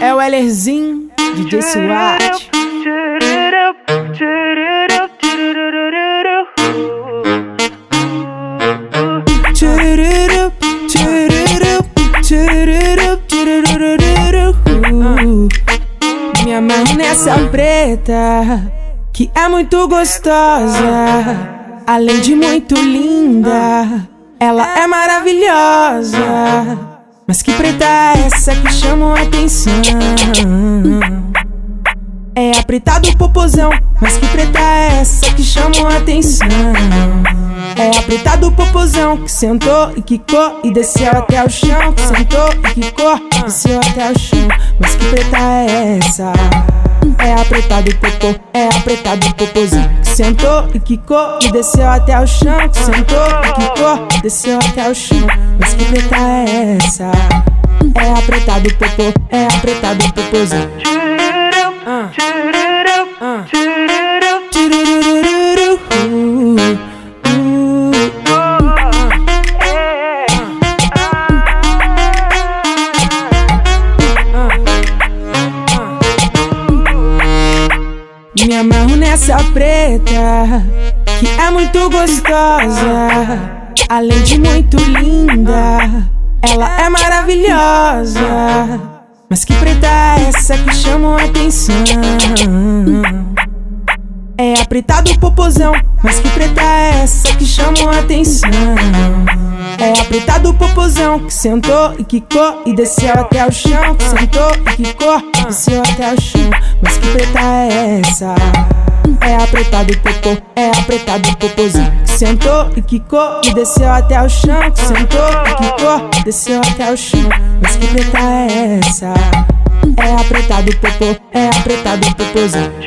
É o Ellerzinho, DJ SWAT. Me amarro nessa preta que é muito gostosa, além de muito linda. Ela é maravilhosa, mas que preta é essa que chama a atenção? É a preta do popozão, mas que preta é essa que chama a atenção? É a preta do popozão que sentou e quicou e desceu até o chão. Que sentou e quicou e desceu até o chão. Mas que preta é essa? É a preta do popô, é a preta do popozão que sentou e quicou e desceu até o chão. Sentou e quicou, desceu até o chão. Mas que preta é essa? É a preta do popô, é a preta do Me amarro nessa preta que é muito gostosa, além de muito linda. Ela é maravilhosa, mas que preta é essa que chama a atenção? É a preta do popozão, mas que preta é essa que chama a atenção? É a preta do popozão que sentou e quicou e desceu até o chão. Que sentou e quicou e desceu até o chão. Mas que preta é essa? É a preta do popô, é a preta do popozão que sentou e quicou e desceu até o chão. Que sentou e quicou, desceu até o chão. Mas que preta é essa? É a preta do popô, é a preta do popozão.